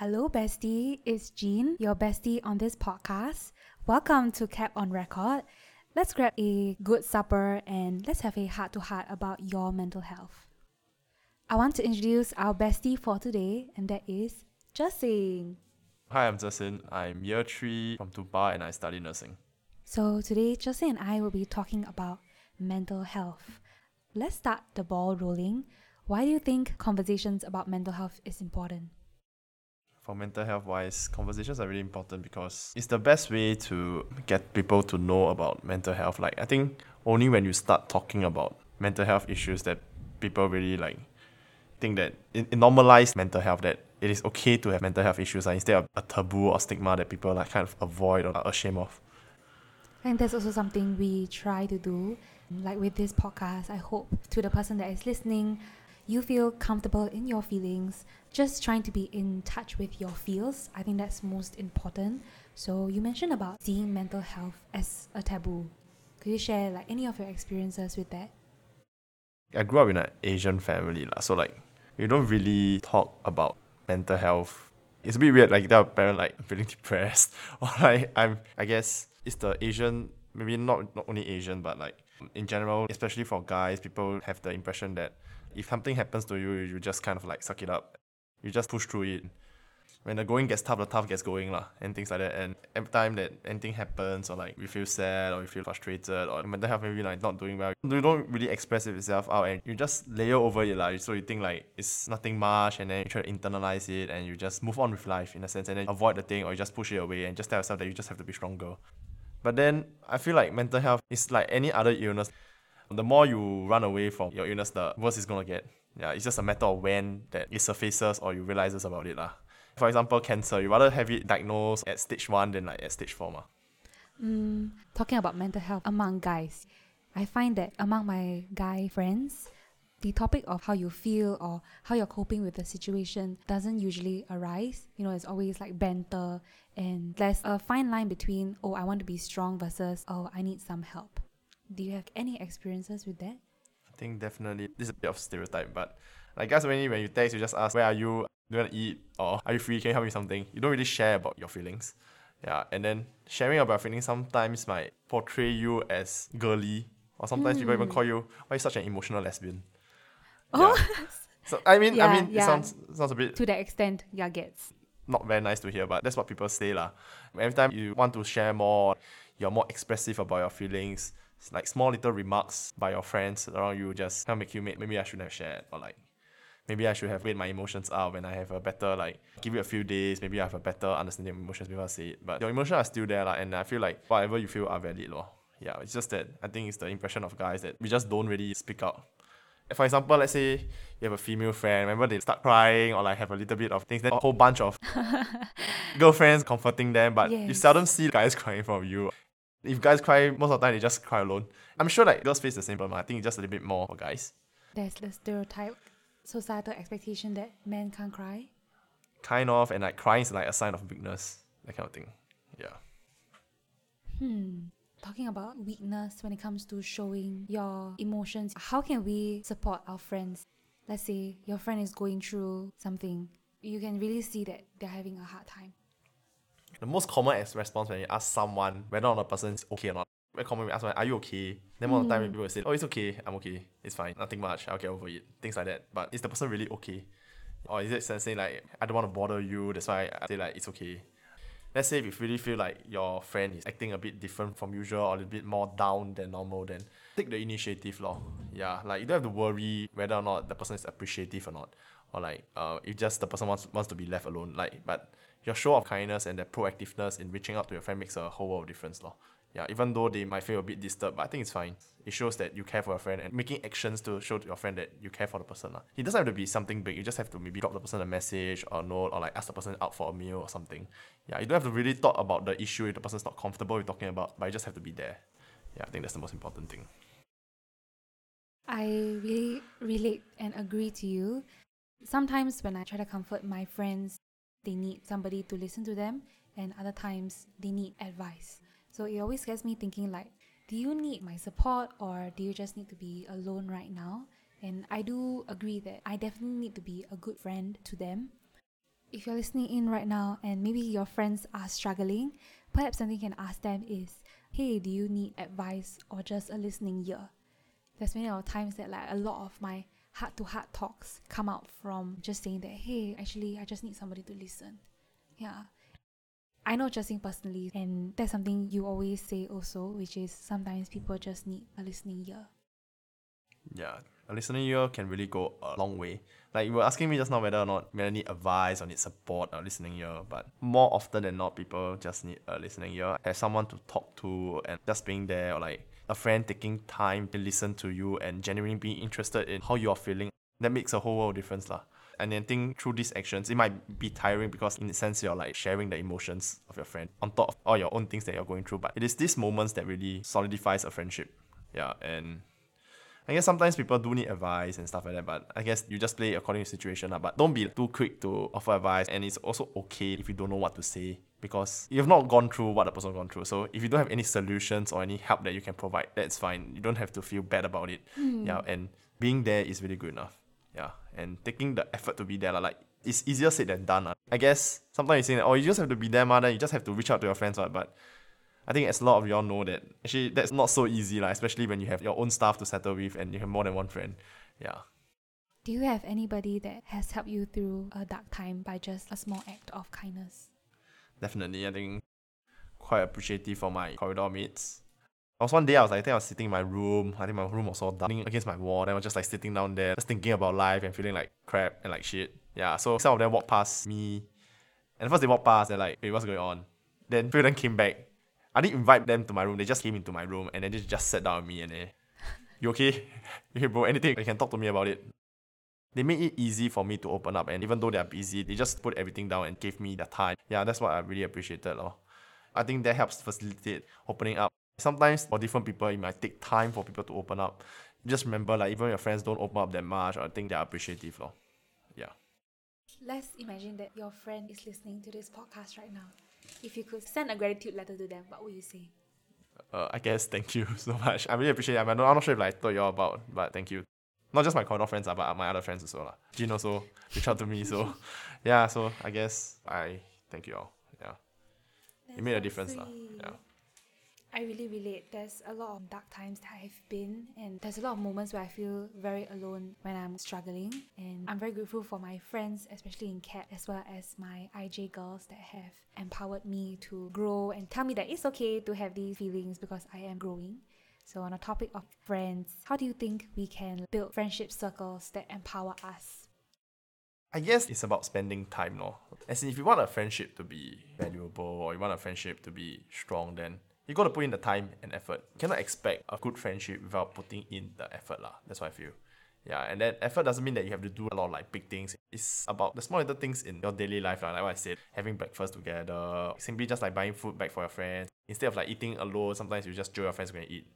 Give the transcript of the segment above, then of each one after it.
Hello, bestie. It's Jean, your bestie on this podcast. Welcome to Cap on Record. Let's grab a good supper and let's have a heart to heart about your mental health. I want to introduce our bestie for today, and that is Justin. Hi, I'm Justin. I'm year three from Tupa and I study nursing. So, today, Justin and I will be talking about mental health. Let's start the ball rolling. Why do you think conversations about mental health is important? For mental health wise, conversations are really important because it's the best way to get people to know about mental health. Like I think only when you start talking about mental health issues that people really like think that it, it normalize mental health that it is okay to have mental health issues like, instead of a taboo or stigma that people like kind of avoid or are ashamed of. Think that's also something we try to do. Like with this podcast, I hope to the person that is listening, you feel comfortable in your feelings, just trying to be in touch with your feels. I think that's most important. So you mentioned about seeing mental health as a taboo. Could you share like any of your experiences with that? I grew up in an Asian family, so like we don't really talk about mental health. It's a bit weird, like that parent like feeling depressed or like I'm I guess it's the Asian maybe not not only Asian but like in general, especially for guys, people have the impression that if something happens to you, you just kind of like suck it up. You just push through it. When the going gets tough, the tough gets going lah, and things like that. And every time that anything happens, or like we feel sad, or we feel frustrated, or mental health maybe like not doing well, you don't really express it yourself out, and you just layer over it lah. So you think like it's nothing much, and then you try to internalize it, and you just move on with life in a sense, and then avoid the thing, or you just push it away, and just tell yourself that you just have to be stronger. But then I feel like mental health is like any other illness. The more you run away from your illness, the worse it's gonna get. Yeah, it's just a matter of when that it surfaces or you realizes about it lah. For example, cancer, you rather have it diagnosed at stage one than like at stage four ma. Mm, talking about mental health among guys, I find that among my guy friends, the topic of how you feel or how you're coping with the situation doesn't usually arise. You know, it's always like banter, and there's a fine line between, oh, I want to be strong versus, oh, I need some help. Do you have any experiences with that? I think definitely this is a bit of stereotype, but like guys, when you, when you text, you just ask, where are you? Do you want to eat? Or are you free? Can you help me with something? You don't really share about your feelings. Yeah, and then sharing about feelings sometimes might portray you as girly, or sometimes mm. people even call you, why are you such an emotional lesbian? Oh. Yeah. so I mean, Yeah, I mean, yeah. it sounds sounds a bit to that extent, yeah, gets. not very nice to hear, but that's what people say lah. Every time you want to share more, you're more expressive about your feelings. It's like small little remarks by your friends around you just kind of make you make maybe I shouldn't have shared or like maybe I should have weighed my emotions out when I have a better like give it a few days, maybe I have a better understanding of emotions before I say it. But your emotions are still there lah, and I feel like whatever you feel are valid lor. Yeah, it's just that I think it's the impression of guys that we just don't really speak out. For example, let's say you have a female friend, remember they start crying or like have a little bit of things, then a whole bunch of girlfriends comforting them, but you seldom see guys crying from you. If guys cry, most of the time they just cry alone. I'm sure like girls face the same problem. I think it's just a little bit more for guys. There's the stereotype, societal expectation that men can't cry. Kind of, and like crying is like a sign of weakness, that kind of thing. Yeah. Hmm. Talking about weakness when it comes to showing your emotions, how can we support our friends? Let's say your friend is going through something, you can really see that they're having a hard time. The most common ex- response when you ask someone whether or not a person is okay or not. Very common we ask someone, are you okay? Then most of the time people will say, oh, it's okay, I'm okay, it's fine, nothing much, I'll get over it. Things like that. But is the person really okay? Or is it saying like, I don't want to bother you, that's why I say like, it's okay. Let's say if you really feel like your friend is acting a bit different from usual or a little bit more down than normal, then take the initiative lor. Yeah, like you don't have to worry whether or not the person is appreciative or not. Or like uh, if just the person wants wants to be left alone. Like but your show of kindness and the proactiveness in reaching out to your friend makes a whole world of difference lor. Yeah, even though they might feel a bit disturbed, but I think it's fine. It shows that you care for your friend and making actions to show to your friend that you care for the person. lah. It doesn't have to be something big. You just have to maybe drop the person a message or note or like ask the person out for a meal or something. Yeah, you don't have to really talk about the issue if the person's not comfortable with talking about, but you just have to be there. Yeah, I think that's the most important thing. I really relate and agree to you. Sometimes when I try to comfort my friends, they need somebody to listen to them, and other times they need advice. So it always gets me thinking like, do you need my support or do you just need to be alone right now? And I do agree that I definitely need to be a good friend to them. If you're listening in right now and maybe your friends are struggling, perhaps something you can ask them is, hey, do you need advice or just a listening ear? There's many of times that like a lot of my heart to heart talks come out from just saying that, hey, actually I just need somebody to listen. Yeah. I know Justine personally, and that's something you always say also, which is sometimes people just need a listening ear. Yeah, a listening ear can really go a long way. Like you were asking me just now whether or not I need advice or need support or listening ear, but more often than not, people just need a listening ear. Have someone to talk to and just being there, or like a friend taking time to listen to you and genuinely being interested in how you are feeling. That makes a whole world difference, lah. And then think through these actions, it might be tiring because in a sense you're like sharing the emotions of your friend on top of all your own things that you're going through. But it is these moments that really solidifies a friendship. Yeah, and I guess sometimes people do need advice and stuff like that, but I guess you just play according to the situation. But don't be too quick to offer advice, and it's also okay if you don't know what to say because you've not gone through what the person gone through. So if you don't have any solutions or any help that you can provide, that's fine. You don't have to feel bad about it. Mm. Yeah, and being there is really good enough. Yeah, and taking the effort to be there, like it's easier said than done. I guess sometimes you say, oh, you just have to be there, man. Then you just have to reach out to your friends, right? but I think as a lot of y'all know that actually that's not so easy, like, especially when you have your own stuff to settle with and you have more than one friend. Yeah. Do you have anybody that has helped you through a dark time by just a small act of kindness? Definitely. I think quite appreciative for my corridor mates. I was one day I was like, I think I was sitting in my room. I think my room was all dark against my wall. Then I was just like sitting down there, just thinking about life and feeling like crap and like shit. Yeah. So some of them walked past me. And first they walked past, they're like, hey, what's going on? Then few of them came back I didn't invite them to my room. They just came into my room and then they just sat down with me and they, you okay? okay, bro, anything, you can talk to me about it. They made it easy for me to open up and even though they're busy, they just put everything down and gave me the time. Yeah, that's what I really appreciated. Lor. I think that helps facilitate opening up. Sometimes for different people, it might take time for people to open up. Just remember, like even your friends don't open up that much, I think they're appreciative. Lor. Yeah. Let's imagine that your friend is listening to this podcast right now. If you could send a gratitude letter to them, what would you say? Uh, I guess thank you so much. I really appreciate it. I'm not, I'm not sure if I told you all about, but thank you. Not just my corner friends, uh, but my other friends as well. Jean also reached out to me. So, yeah, so I guess I thank you all. Yeah. That's it made a difference. lah. Yeah. I really relate. There's a lot of dark times that I've been, and there's a lot of moments where I feel very alone when I'm struggling. And I'm very grateful for my friends, especially in CAPT, as well as my IJ girls that have empowered me to grow and tell me that it's okay to have these feelings because I am growing. So, on the topic of friends, how do you think we can build friendship circles that empower us? I guess it's about spending time, no. As in, if you want a friendship to be valuable or you want a friendship to be strong, then you got to put in the time and effort. You cannot expect a good friendship without putting in the effort, lah. That's what I feel. Yeah, and that effort doesn't mean that you have to do a lot of like big things. It's about the small little things in your daily life, lah. like what I said, having breakfast together, simply just like buying food back for your friends. Instead of like eating alone, sometimes you just join your friends to go and eat.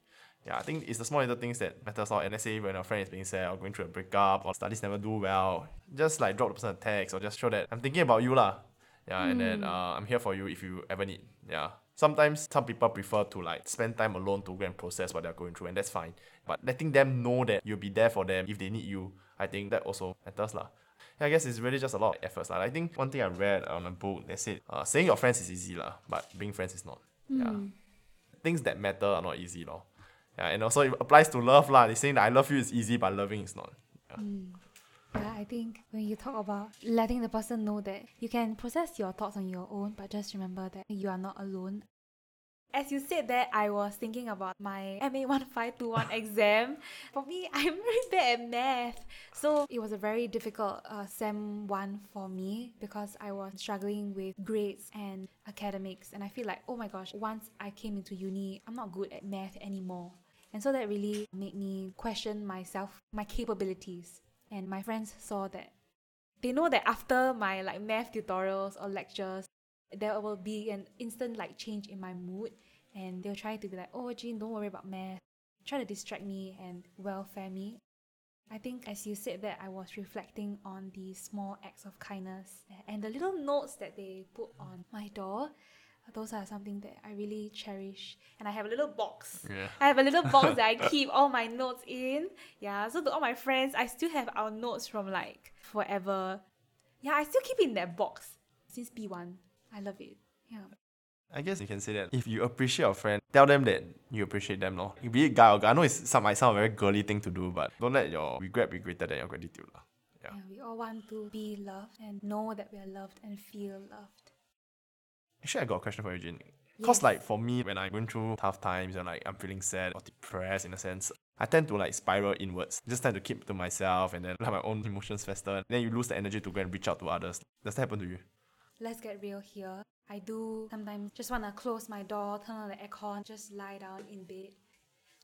Yeah, I think it's the small little things that matters a lot. And let's say when a friend is being sad or going through a breakup or studies never do well, just like drop the person a text or just show that I'm thinking about you lah. Yeah, and then uh, I'm here for you if you ever need. Yeah. Sometimes some people prefer to like spend time alone to go and process what they're going through, and that's fine. But letting them know that you'll be there for them if they need you, I think that also matters lah. Yeah, I guess it's really just a lot of efforts lah. I think one thing I read on a book that said, uh, saying your friends is easy lah, but being friends is not. Yeah. Things that matter are not easy lor. Yeah, and also it applies to love lah. They saying that I love you is easy, but loving is not. Yeah. Yeah, I think when you talk about letting the person know that you can process your thoughts on your own, but just remember that you are not alone. As you said that, I was thinking about my MA 1521 exam. For me, I'm very bad at math. So it was a very difficult uh, SEM 1 for me because I was struggling with grades and academics. And I feel like, oh my gosh, once I came into uni, I'm not good at math anymore. And so that really made me question myself, my capabilities. And my friends saw that they know that after my like math tutorials or lectures, there will be an instant like change in my mood and they'll try to be like, oh Jean, don't worry about math. Try to distract me and welfare me. I think as you said that I was reflecting on the small acts of kindness and the little notes that they put on my door. Those are something that I really cherish. And I have a little box. Yeah. I have a little box that I keep all my notes in. Yeah. So to all my friends, I still have our notes from like forever yeah, I still keep it in that box since B1. I love it. Yeah. I guess you can say that if you appreciate your friend, tell them that you appreciate them, no? Be it guy or girl. I know it's some might sound a very girly thing to do, but don't let your regret be greater than your gratitude. lah. Yeah. yeah. We all want to be loved and know that we are loved and feel loved. Actually, I got a question for you, Jin. Because Yes. like for me, when I'm going through tough times and like I'm feeling sad or depressed in a sense, I tend to like spiral inwards. Just tend to keep to myself and then let my own emotions fester. Then you lose the energy to go and reach out to others. Does that happen to you? Let's get real here. I do sometimes just want to close my door, turn on the aircon, just lie down in bed,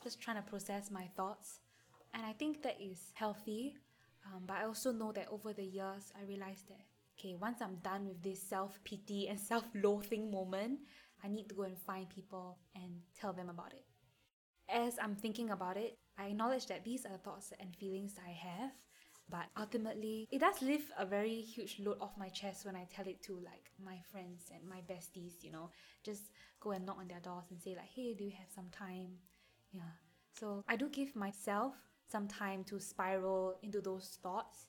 just trying to process my thoughts. And I think that is healthy. Um, but I also know that over the years, I realized that, okay, once I'm done with this self pity and self loathing moment, I need to go and find people and tell them about it. As I'm thinking about it, I acknowledge that these are the thoughts and feelings I have, but ultimately, it does lift a very huge load off my chest when I tell it to like my friends and my besties, you know, just go and knock on their doors and say like, "Hey, do you have some time?" Yeah. So I do give myself some time to spiral into those thoughts,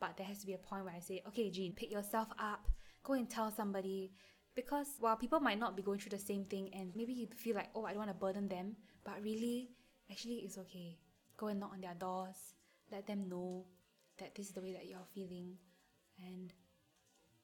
but there has to be a point where I say, "Okay, Jean, pick yourself up, go and tell somebody." Because while people might not be going through the same thing and maybe you feel like, oh, I don't want to burden them, but really, actually, it's okay. Go and knock on their doors, let them know that this is the way that you're feeling. And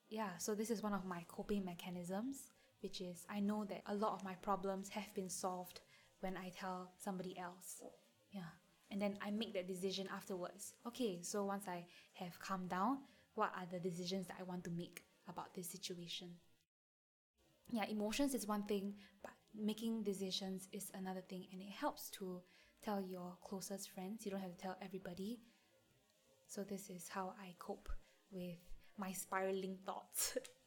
yeah, so this is one of my coping mechanisms, which is I know that a lot of my problems have been solved when I tell somebody else. Yeah. And then I make that decision afterwards. Okay, so once I have calmed down, what are the decisions that I want to make about this situation? Yeah, emotions is one thing, but making decisions is another thing, and it helps to tell your closest friends. You don't have to tell everybody. So this is how I cope with my spiraling thoughts.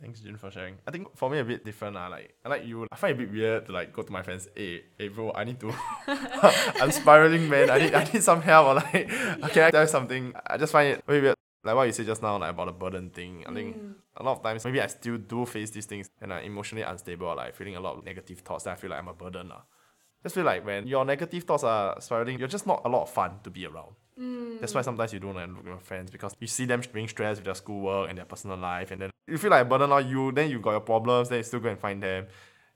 Thanks, Jin, for sharing. I think for me a bit different. Uh, like I like you. I find it a bit weird to like go to my friends. Hey, hey, bro, I need to. I'm spiraling, man. I need, I need some help. Or like, can I tell you something? I just find it very weird. Like what you said just now, like about the burden thing. I think a lot of times maybe I still do face these things and I'm emotionally unstable, or like feeling a lot of negative thoughts. That I feel like I'm a burden. lah. Just feel like when your negative thoughts are spiraling, you're just not a lot of fun to be around. That's why mm. sometimes you don't like, look at your friends because you see them being stressed with their schoolwork and their personal life, and then you feel like a burden on you. Then you got your problems, then you still go and find them,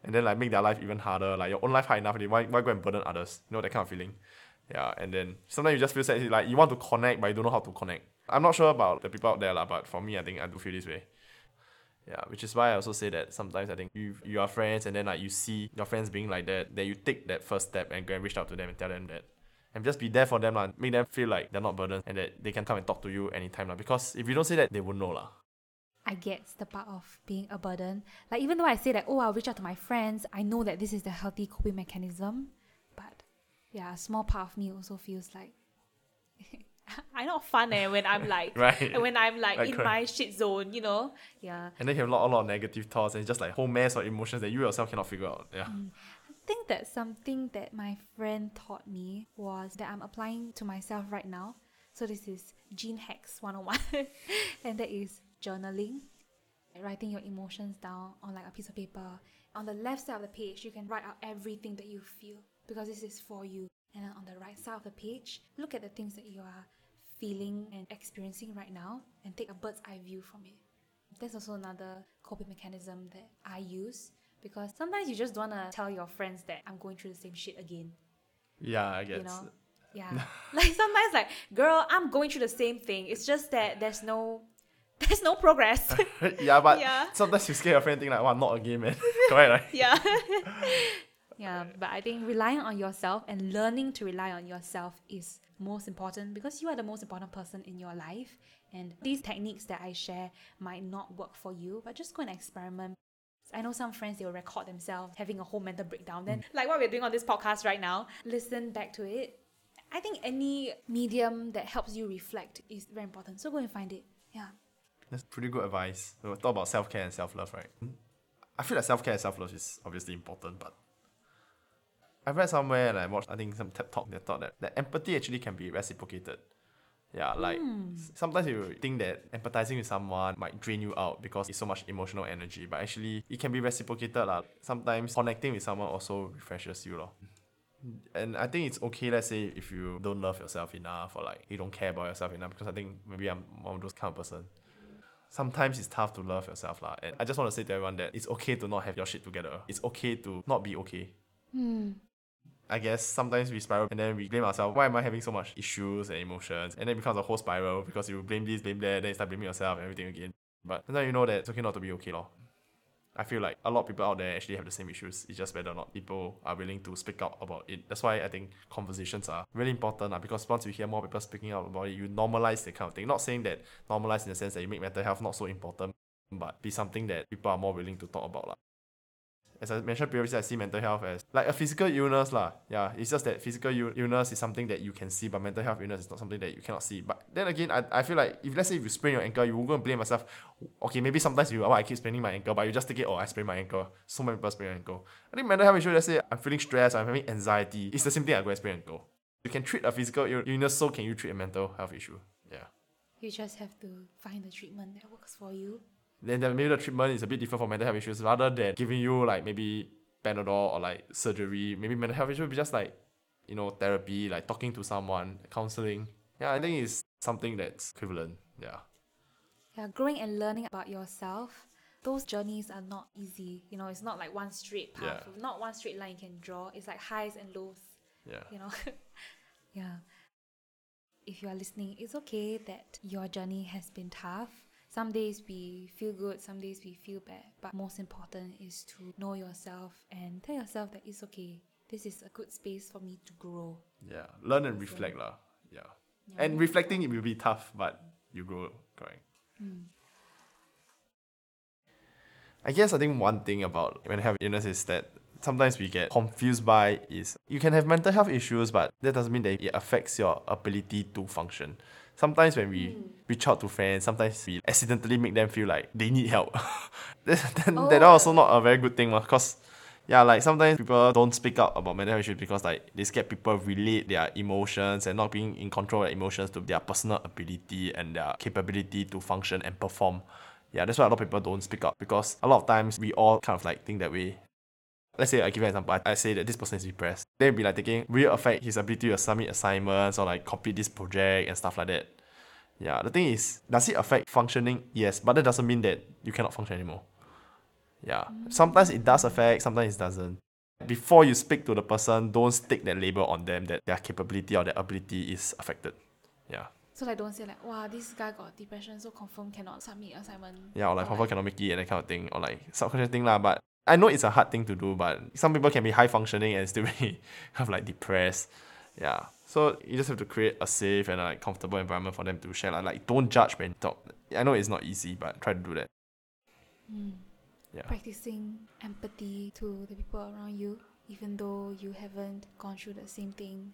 and then like make their life even harder. Like your own life hard enough, already, why why go and burden others? You know that kind of feeling. Yeah, and then sometimes you just feel sad. Like you want to connect, but you don't know how to connect. I'm not sure about the people out there, lah, but for me, I think I do feel this way. Yeah, which is why I also say that sometimes I think you you are friends and then like you see your friends being like that, then you take that first step and go and reach out to them and tell them that. And just be there for them lah. Make them feel like they're not burdened and that they can come and talk to you anytime lah. Because if you don't say that, they won't know lah. I get the part of being a burden. Like even though I say that, oh, I'll reach out to my friends, I know that this is the healthy coping mechanism. But yeah, a small part of me also feels like I'm not fun eh, when I'm like Right. when I'm like Right, in correct. my shit zone, you know? Yeah. And then you have a lot, a lot of negative thoughts and just like whole mess of emotions that you yourself cannot figure out. Yeah. I think that something that my friend taught me was that I'm applying to myself right now. So this is Jean Hacks 101 and that is journaling. Writing your emotions down on like a piece of paper. On the left side of the page, you can write out everything that you feel because this is for you. And on the right side of the page, look at the things that you are feeling and experiencing right now and take a bird's eye view from it. That's also another coping mechanism that I use because sometimes you just don't want to tell your friends that I'm going through the same shit again. Yeah, I guess. You know? Yeah. like sometimes like, girl, I'm going through the same thing. It's just that there's no there's no progress. yeah, but Yeah. sometimes you scare your friend think like, wow, not again, man. Correct, right? yeah. yeah, but I think relying on yourself and learning to rely on yourself is most important because you are the most important person in your life. And these techniques that I share might not work for you, but just go and experiment. I know some friends they will record themselves having a whole mental breakdown. Then, like what we're doing on this podcast right now, listen back to it. I think any medium that helps you reflect is very important. So go and find it. Yeah. That's pretty good advice. We'll talk about self care and self love, right? I feel like self care and self love is obviously important, but I read somewhere and I watched I think some TED talk that thought that, that empathy actually can be reciprocated. Yeah, like s- sometimes you think that empathizing with someone might drain you out because it's so much emotional energy, but actually it can be reciprocated. lah. Sometimes connecting with someone also refreshes you. lor. And I think it's okay, let's say, if you don't love yourself enough or like you don't care about yourself enough, because I think maybe I'm one of those kind of person sometimes it's tough to love yourself lah. And I just want to say to everyone that it's okay to not have your shit together. It's okay to not be okay. Hmm. I guess sometimes we spiral and then we blame ourselves. Why am I having so much issues and emotions? And then it becomes a whole spiral because you blame this, blame that, then you start blaming yourself and everything again. But now you know that it's okay not to be okay, lor. I feel like a lot of people out there actually have the same issues. It's just whether or not people are willing to speak out about it. That's why I think conversations are really important uh, because once you hear more people speaking out about it, you normalize that kind of thing. Not saying that normalize in the sense that you make mental health not so important, but be something that people are more willing to talk about. lah as I mentioned previously, I see mental health as like a physical illness lah. Yeah, it's just that physical Ill- illness is something that you can see, but mental health illness is not something that you cannot see. But then again, I, I feel like if let's say if you sprain your ankle, you will go and blame yourself. Okay, maybe sometimes you oh, I keep spraining my ankle, but you just take it, oh, I sprained my ankle. So many people sprain ankle. I think mental health issue, let's say I'm feeling stressed, I'm having anxiety. It's the same thing I go and sprain ankle. You can treat a physical Ill- illness, so can you treat a mental health issue? Yeah. You just have to find the treatment that works for you. Then, maybe the treatment is a bit different for mental health issues rather than giving you like maybe Panadol or like surgery. Maybe mental health issues would be just like, you know, therapy, like talking to someone, counseling. Yeah, I think it's something that's equivalent. Yeah. Yeah, growing and learning about yourself. Those journeys are not easy. You know, it's not like one straight path, Yeah. not one straight line you can draw. It's like highs and lows. Yeah. you know yeah if you are listening it's okay that your journey has been tough some days we feel good some days we feel bad but most important is to know yourself and tell yourself that it's okay this is a good space for me to grow Yeah. Learn and reflect lah. Yeah. And reflecting it will be tough, but you grow, correct. Hmm. I guess I think one thing about when I have illness is that sometimes we get confused by is you can have mental health issues, but that doesn't mean that it affects your ability to function. Sometimes when we hmm. reach out to friends, sometimes we accidentally make them feel like they need help. then then that oh. also not a very good thing, because yeah, like sometimes people don't speak up about mental health issues because like they scared people relate their emotions and not being in control of their emotions to their personal ability and their capability to function and perform. Yeah, that's why a lot of people don't speak up because a lot of times we all kind of like think that way. Let's say I give you an example. I, I say that this person is depressed. They'll be like thinking, will it affect his ability to submit assignments or like complete this project and stuff like that? Yeah, the thing is, does it affect functioning? Yes, but that doesn't mean that you cannot function anymore. Yeah. Sometimes it does affect, sometimes it doesn't. Before you speak to the person, don't stick that label on them that their capability or their ability is affected. Yeah. so like don't say like wow this guy got depression so confirm cannot submit assignment Yeah, or like Papa cannot make it and that kind of thing. Or like subconscious thing lah. But I know it's a hard thing to do, but some people can be high functioning and still be kind of like depressed. Yeah. So you just have to create a safe and like comfortable environment for them to share. Like, like don't judge when you talk. I know it's not easy, but try to do that. Hmm. Yeah. practicing empathy to the people around you even though you haven't gone through the same thing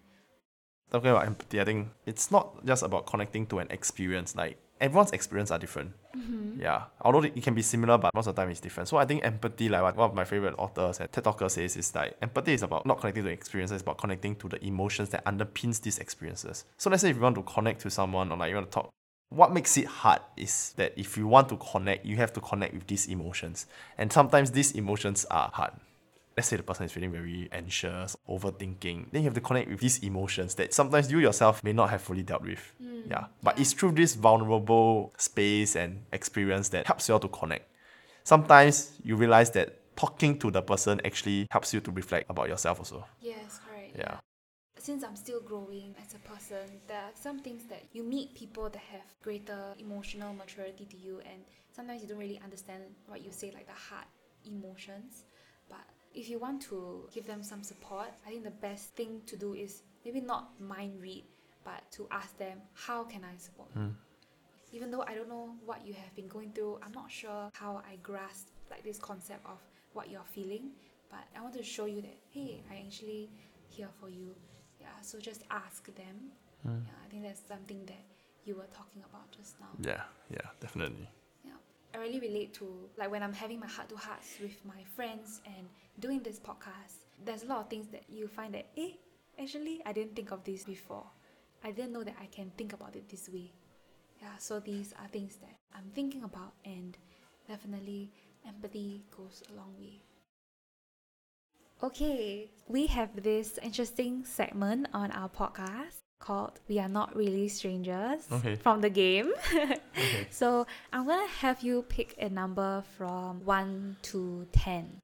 talking about empathy, I think it's not just about connecting to an experience. Like everyone's experience are different. Mm-hmm. Yeah. Although it can be similar, but most of the time it's different. So I think empathy, like one of my favorite authors and TED Talker says, is like empathy is about not connecting to experiences, it's about connecting to the emotions that underpins these experiences. So let's say if you want to connect to someone or like you want to talk what makes it hard is that if you want to connect, you have to connect with these emotions. And sometimes these emotions are hard. Let's say the person is feeling very anxious, overthinking. Then you have to connect with these emotions that sometimes you yourself may not have fully dealt with. Mm, yeah. But it's through this vulnerable space and experience that helps you all to connect. Sometimes you realize that talking to the person actually helps you to reflect about yourself also. yes correct Yeah. since I'm still growing as a person, there are some things that you meet people that have greater emotional maturity to you, and sometimes you don't really understand what you say, like the hard emotions. But if you want to give them some support, I think the best thing to do is maybe not mind read, but to ask them, how can I support you? Hmm. Even though I don't know what you have been going through, I'm not sure how I grasp like this concept of what you're feeling, but I want to show you that hey, I actually here for you. Yeah, so just ask them. Hmm. Yeah, I think that's something that you were talking about just now. Yeah, yeah, definitely. Yeah, I really relate to like when I'm having my heart to hearts with my friends and doing this podcast. There's a lot of things that you find that eh, actually I didn't think of this before. I didn't know that I can think about it this way. Yeah, so these are things that I'm thinking about, and definitely empathy goes a long way. Okay, we have this interesting segment on our podcast called We Are Not Really Strangers Okay. from the game. Okay. So I'm gonna have you pick a number from 1 to 10.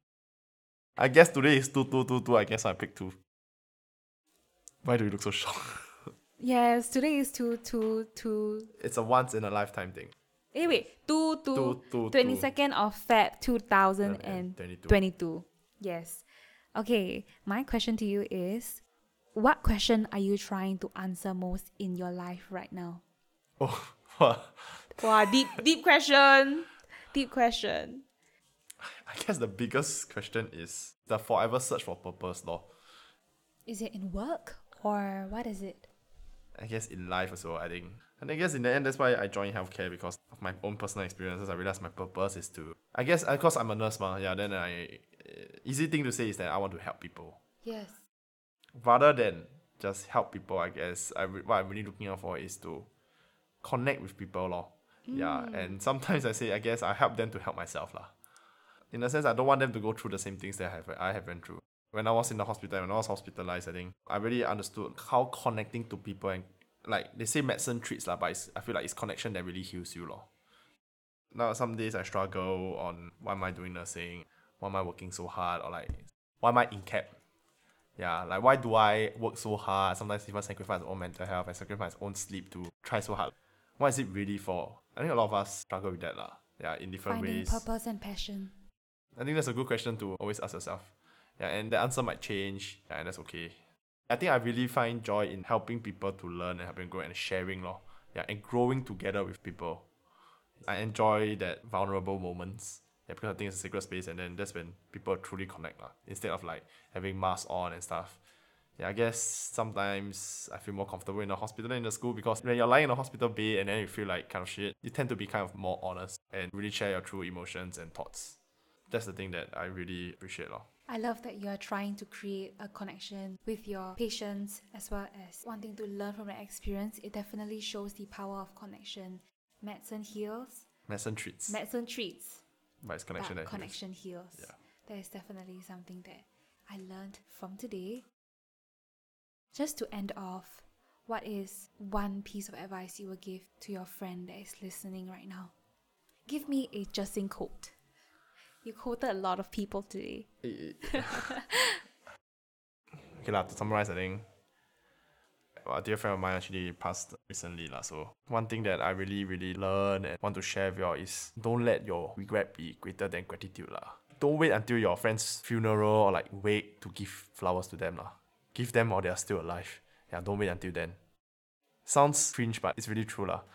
I guess today is two two two two. I guess I picked two. Why do you look so shocked? Yes, today is 2 2 2. It's a once in a lifetime thing. Eh, wait, 2 2. Two two 22nd of Feb 2022. twenty-two. Yes. Okay, my question to you is what question are you trying to answer most in your life right now? Oh. Wow, deep deep question. Deep question. I guess the biggest question is the forever search for purpose, law. Is it in work or what is it? I guess in life as well, I think. And I guess in the end, that's why I joined healthcare because of my own personal experiences. I realized my purpose is to, I guess, because I'm a nurse, ma, yeah, then I, uh, easy thing to say is that I want to help people. Yes. Rather than just help people, I guess, I re- what I'm really looking out for is to connect with people, lor. Yeah, and sometimes I say, I guess I help them to help myself, lah. In a sense, I don't want them to go through the same things that I have, I have went through. When I was in the hospital, when I was hospitalized, I think I really understood how connecting to people and like they say medicine treats lah, but it's, I feel like it's connection that really heals you lor. Now some days I struggle on why am I doing nursing, why am I working so hard, or like why am I in cap? Yeah, like why do I work so hard? Sometimes even sacrifice my own mental health and sacrifice my own sleep to try so hard. What is it really for? I think a lot of us struggle with that lah. Yeah, in different Finding ways. purpose and passion. I think that's a good question to always ask yourself. Yeah, and the answer might change, yeah, and that's okay. I think I really find joy in helping people to learn and helping grow and sharing, lor. Yeah, and growing together with people. I enjoy that vulnerable moments. Yeah, because I think it's a sacred space, and then that's when people truly connect, lah. Instead of like having masks on and stuff. Yeah, I guess sometimes I feel more comfortable in the hospital than in the school because when you're lying in a hospital bed and then you feel like kind of shit, you tend to be kind of more honest and really share your true emotions and thoughts that's the thing that I really appreciate. Lor. I love that you are trying to create a connection with your patients as well as wanting to learn from their experience. It definitely shows the power of connection. Medicine heals, Medicine treats, medicine treats, but it's connection but that heals. connection heals. Yeah. That is definitely something that I learned from today. Just to end off, what is one piece of advice you will give to your friend that is listening right now? Give me a Justin quote. You quoted a lot of people today. Okay, lah, to summarize, I think a dear friend of mine actually passed recently. lah. So, one thing that I really, really learned and want to share with you all is don't let your regret be greater than gratitude. lah. Don't wait until your friend's funeral or like wait to give flowers to them. lah. Give them while they are still alive. Yeah, don't wait until then. Sounds cringe, but it's really true. lah.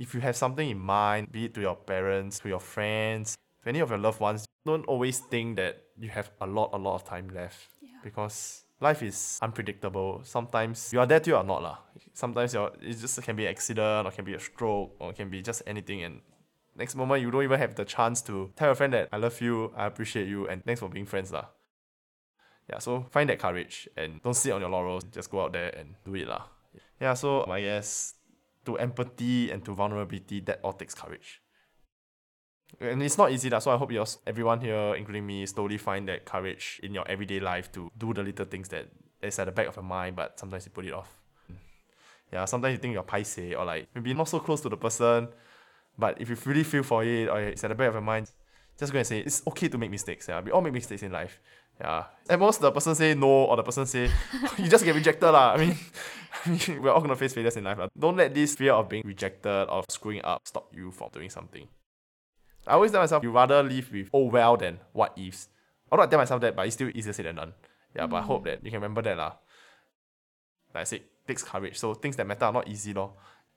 If you have something in mind, be it to your parents, to your friends, to any of your loved ones, don't always think that you have a lot, a lot of time left. Yeah. Because life is unpredictable. Sometimes you are there till you are not. lah. Sometimes you're, it just can be an accident or can be a stroke or can be just anything and next moment you don't even have the chance to tell your friend that I love you, I appreciate you and thanks for being friends. lah. Yeah, so find that courage and don't sit on your laurels. Just go out there and do it. lah. Yeah, so I guess to empathy and to vulnerability, that all takes courage. And it's not easy, lah. so I hope yours, everyone here, including me, slowly find that courage in your everyday life to do the little things that is at the back of your mind, but sometimes you put it off. Yeah, sometimes you think you're paise or like maybe not so close to the person, but if you really feel for it or it's at the back of your mind, just go and say it's okay to make mistakes. Yeah, we all make mistakes in life. Yeah, at most the person say no or the person say you just get rejected lah. I mean, we're all gonna face failures in life. Don't let this fear of being rejected or screwing up stop you from doing something. I always tell myself you rather live with oh well than what ifs. Although I tell myself that, but it's still easier said than done. Yeah, but I hope that you can remember that lah. Like I said, takes courage. So things that matter are not easy lor.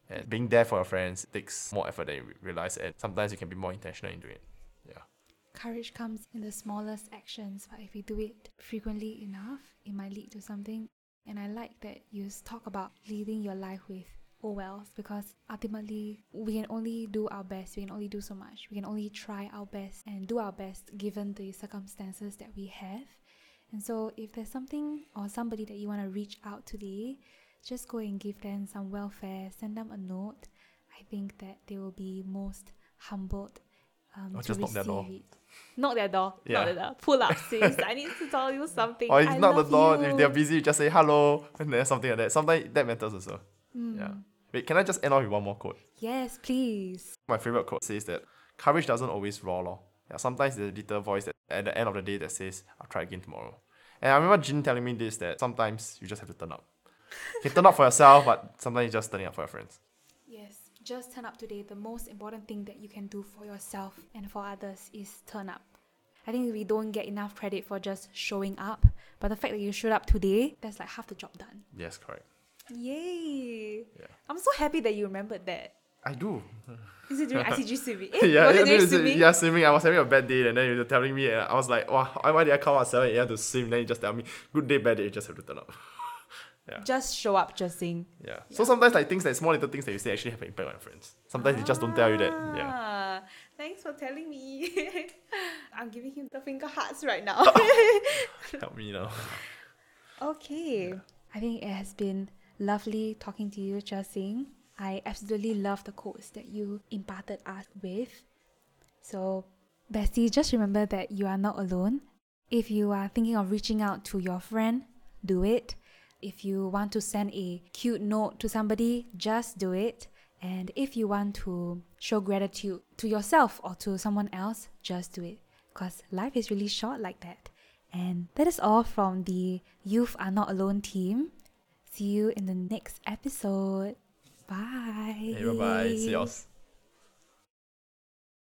And being there for your friends takes more effort than you realize, and sometimes you can be more intentional in doing it. Yeah. Courage comes in the smallest actions, but if we do it frequently enough, it might lead to something. And I like that you talk about leading your life with oh wells because ultimately we can only do our best, we can only do so much, we can only try our best and do our best given the circumstances that we have. And so, if there's something or somebody that you want to reach out today, just go and give them some welfare, send them a note. I think that they will be most humbled um, Or to just knock their door. receive it. Knock their door. Yeah. Knock their door. Pull up, sis. I need to tell you something. Or if I you knock the door, you. if they're busy, just say hello and then something like that. Sometimes that matters also. Hmm. Yeah. Wait, can I just end off with one more quote? Yes, please. My favorite quote says that courage doesn't always roar. lor. Yeah, sometimes there's a little voice that at the end of the day that says, I'll try again tomorrow. And I remember Jin telling me this that sometimes you just have to turn up. You can turn up for yourself, but sometimes you're just turning up for your friends. Yes, just turn up today. The most important thing that you can do for yourself and for others is turn up. I think we don't get enough credit for just showing up, but the fact that you showed up today, that's like half the job done. Yes, correct. Yay! Yeah. I'm so happy that you remembered that. I do. Is it during ICG swimming? Eh, yeah, was yeah, it during swimming? yeah, swimming. I was having a bad day, and then you were telling me, and I was like, wow, why why did I come out at 7 a.m. to swim? Then you just tell me, good day, bad day, you just have to turn up. yeah. Just show up, just sing. Yeah. So sometimes, like, things like small little things that you say actually have an impact on your friends. Sometimes they just don't tell you that. Yeah. Ah, Thanks for telling me. I'm giving him the finger hearts right now. Help me now. Okay. I think it has been lovely talking to you, Zhe Xin. I absolutely love the quotes that you imparted us with. So, Bestie, just remember that you are not alone. If you are thinking of reaching out to your friend, do it. If you want to send a cute note to somebody, just do it. And if you want to show gratitude to yourself or to someone else, just do it. Because life is really short like that. And that is all from the Youth Are Not Alone team. See you in the next episode. Bye. Hey, bye bye. See yours.